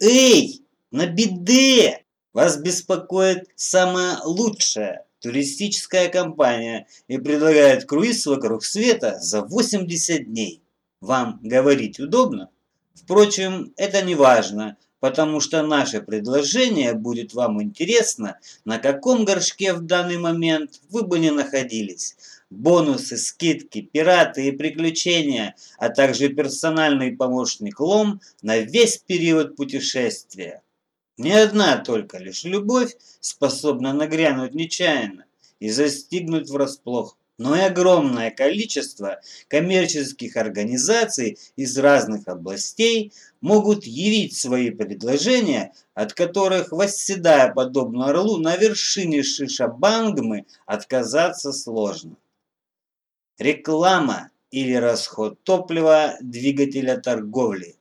Эй, на беде! Вас беспокоит самая лучшая туристическая компания и предлагает круиз вокруг света за 80 дней. Вам говорить удобно? Впрочем, это не важно, потому что наше предложение будет вам интересно, на каком горшке в данный момент вы бы не находились. Бонусы, скидки, пираты и приключения, а также персональный помощник Лом на весь период путешествия. Ни одна только лишь любовь способна нагрянуть нечаянно и застигнуть врасплох но и огромное количество коммерческих организаций из разных областей могут явить свои предложения, от которых, восседая подобно орлу на вершине шишабангмы, отказаться сложно. Реклама или расход топлива двигателя торговли.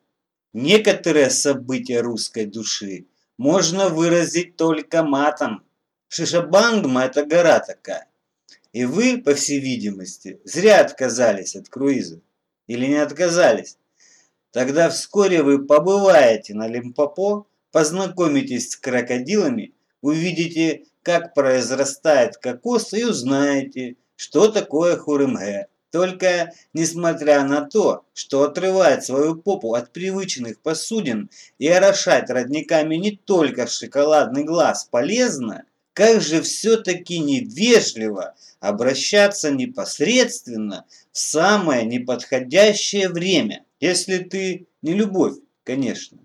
Некоторые события русской души можно выразить только матом. Шишабангма – это гора такая и вы, по всей видимости, зря отказались от круиза. Или не отказались? Тогда вскоре вы побываете на Лимпопо, познакомитесь с крокодилами, увидите, как произрастает кокос и узнаете, что такое хурымге. Только, несмотря на то, что отрывать свою попу от привычных посудин и орошать родниками не только шоколадный глаз полезно, как же все-таки невежливо обращаться непосредственно в самое неподходящее время, если ты не любовь, конечно.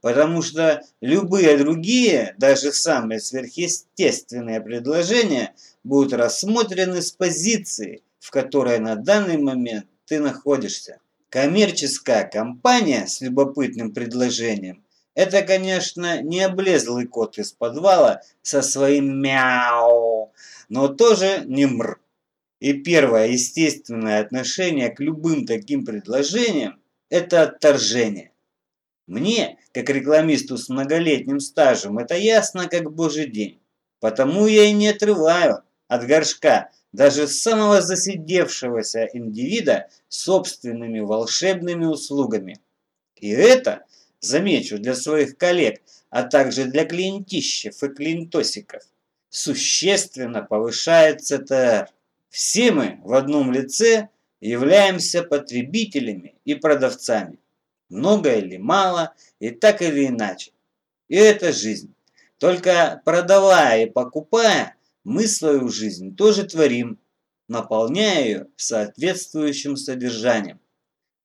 Потому что любые другие, даже самые сверхъестественные предложения будут рассмотрены с позиции, в которой на данный момент ты находишься. Коммерческая компания с любопытным предложением это, конечно, не облезлый кот из подвала со своим мяу, но тоже не мр. И первое естественное отношение к любым таким предложениям – это отторжение. Мне, как рекламисту с многолетним стажем, это ясно как божий день. Потому я и не отрываю от горшка даже самого засидевшегося индивида собственными волшебными услугами. И это – замечу, для своих коллег, а также для клиентищев и клиентосиков, существенно повышает ЦТР. Все мы в одном лице являемся потребителями и продавцами. Много или мало, и так или иначе. И это жизнь. Только продавая и покупая, мы свою жизнь тоже творим, наполняя ее соответствующим содержанием.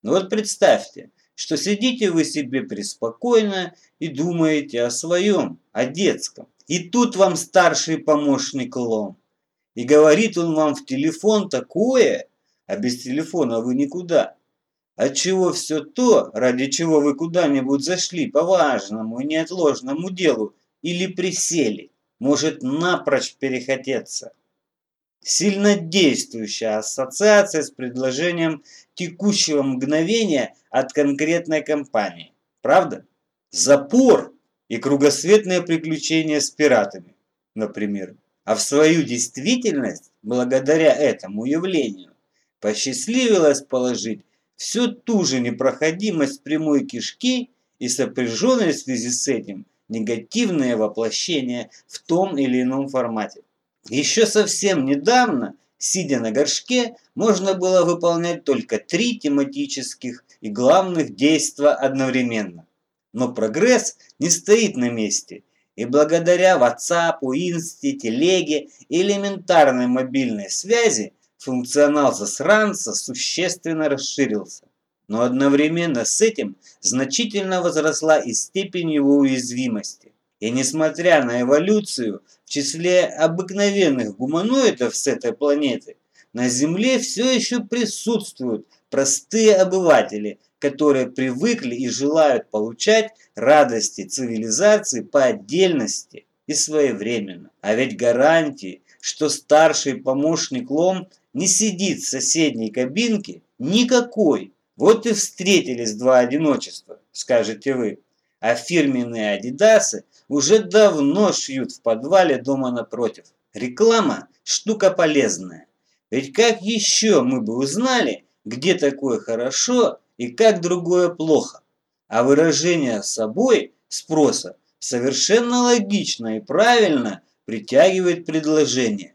Но ну вот представьте, что сидите вы себе преспокойно и думаете о своем, о детском. И тут вам старший помощник лом. И говорит он вам в телефон такое, а без телефона вы никуда. Отчего все то, ради чего вы куда-нибудь зашли по важному и неотложному делу или присели, может напрочь перехотеться сильнодействующая ассоциация с предложением текущего мгновения от конкретной компании. Правда? Запор и кругосветное приключение с пиратами, например. А в свою действительность, благодаря этому явлению, посчастливилось положить всю ту же непроходимость прямой кишки и сопряженные в связи с этим негативное воплощение в том или ином формате. Еще совсем недавно, сидя на горшке, можно было выполнять только три тематических и главных действия одновременно. Но прогресс не стоит на месте, и благодаря WhatsApp, Инсте, Телеге и элементарной мобильной связи функционал засранца существенно расширился. Но одновременно с этим значительно возросла и степень его уязвимости. И несмотря на эволюцию в числе обыкновенных гуманоидов с этой планеты, на Земле все еще присутствуют простые обыватели, которые привыкли и желают получать радости цивилизации по отдельности и своевременно. А ведь гарантии, что старший помощник Лом не сидит в соседней кабинке, никакой. Вот и встретились два одиночества, скажете вы. А фирменные адидасы уже давно шьют в подвале дома напротив. Реклама – штука полезная. Ведь как еще мы бы узнали, где такое хорошо и как другое плохо? А выражение собой спроса совершенно логично и правильно притягивает предложение.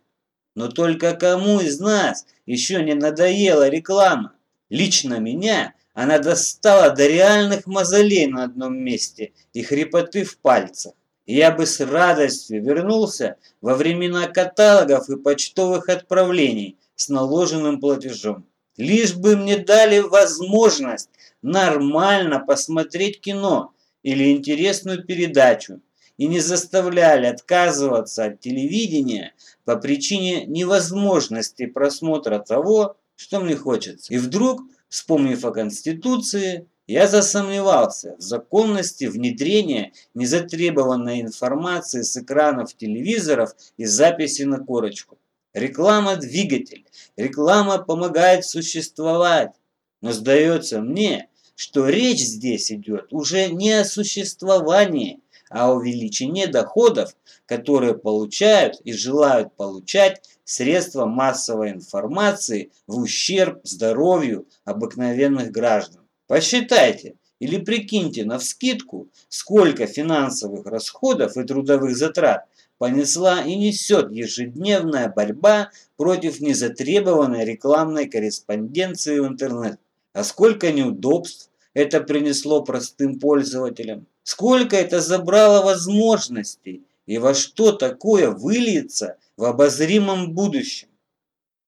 Но только кому из нас еще не надоела реклама? Лично меня она достала до реальных мозолей на одном месте и хрипоты в пальцах. я бы с радостью вернулся во времена каталогов и почтовых отправлений с наложенным платежом. Лишь бы мне дали возможность нормально посмотреть кино или интересную передачу и не заставляли отказываться от телевидения по причине невозможности просмотра того, что мне хочется. И вдруг, вспомнив о Конституции, я засомневался в законности внедрения незатребованной информации с экранов телевизоров и записи на корочку. Реклама – двигатель, реклама помогает существовать. Но сдается мне, что речь здесь идет уже не о существовании, а о увеличении доходов, которые получают и желают получать средства массовой информации в ущерб здоровью обыкновенных граждан. Посчитайте или прикиньте на вскидку, сколько финансовых расходов и трудовых затрат понесла и несет ежедневная борьба против незатребованной рекламной корреспонденции в интернет. А сколько неудобств это принесло простым пользователям. Сколько это забрало возможностей и во что такое выльется в обозримом будущем.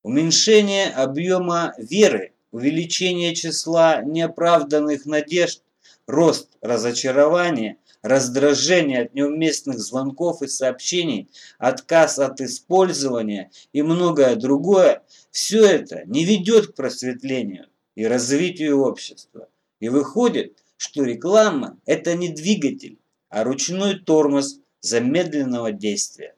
Уменьшение объема веры, увеличение числа неоправданных надежд, рост разочарования, раздражение от неуместных звонков и сообщений, отказ от использования и многое другое, все это не ведет к просветлению и развитию общества. И выходит, что реклама – это не двигатель, а ручной тормоз замедленного действия.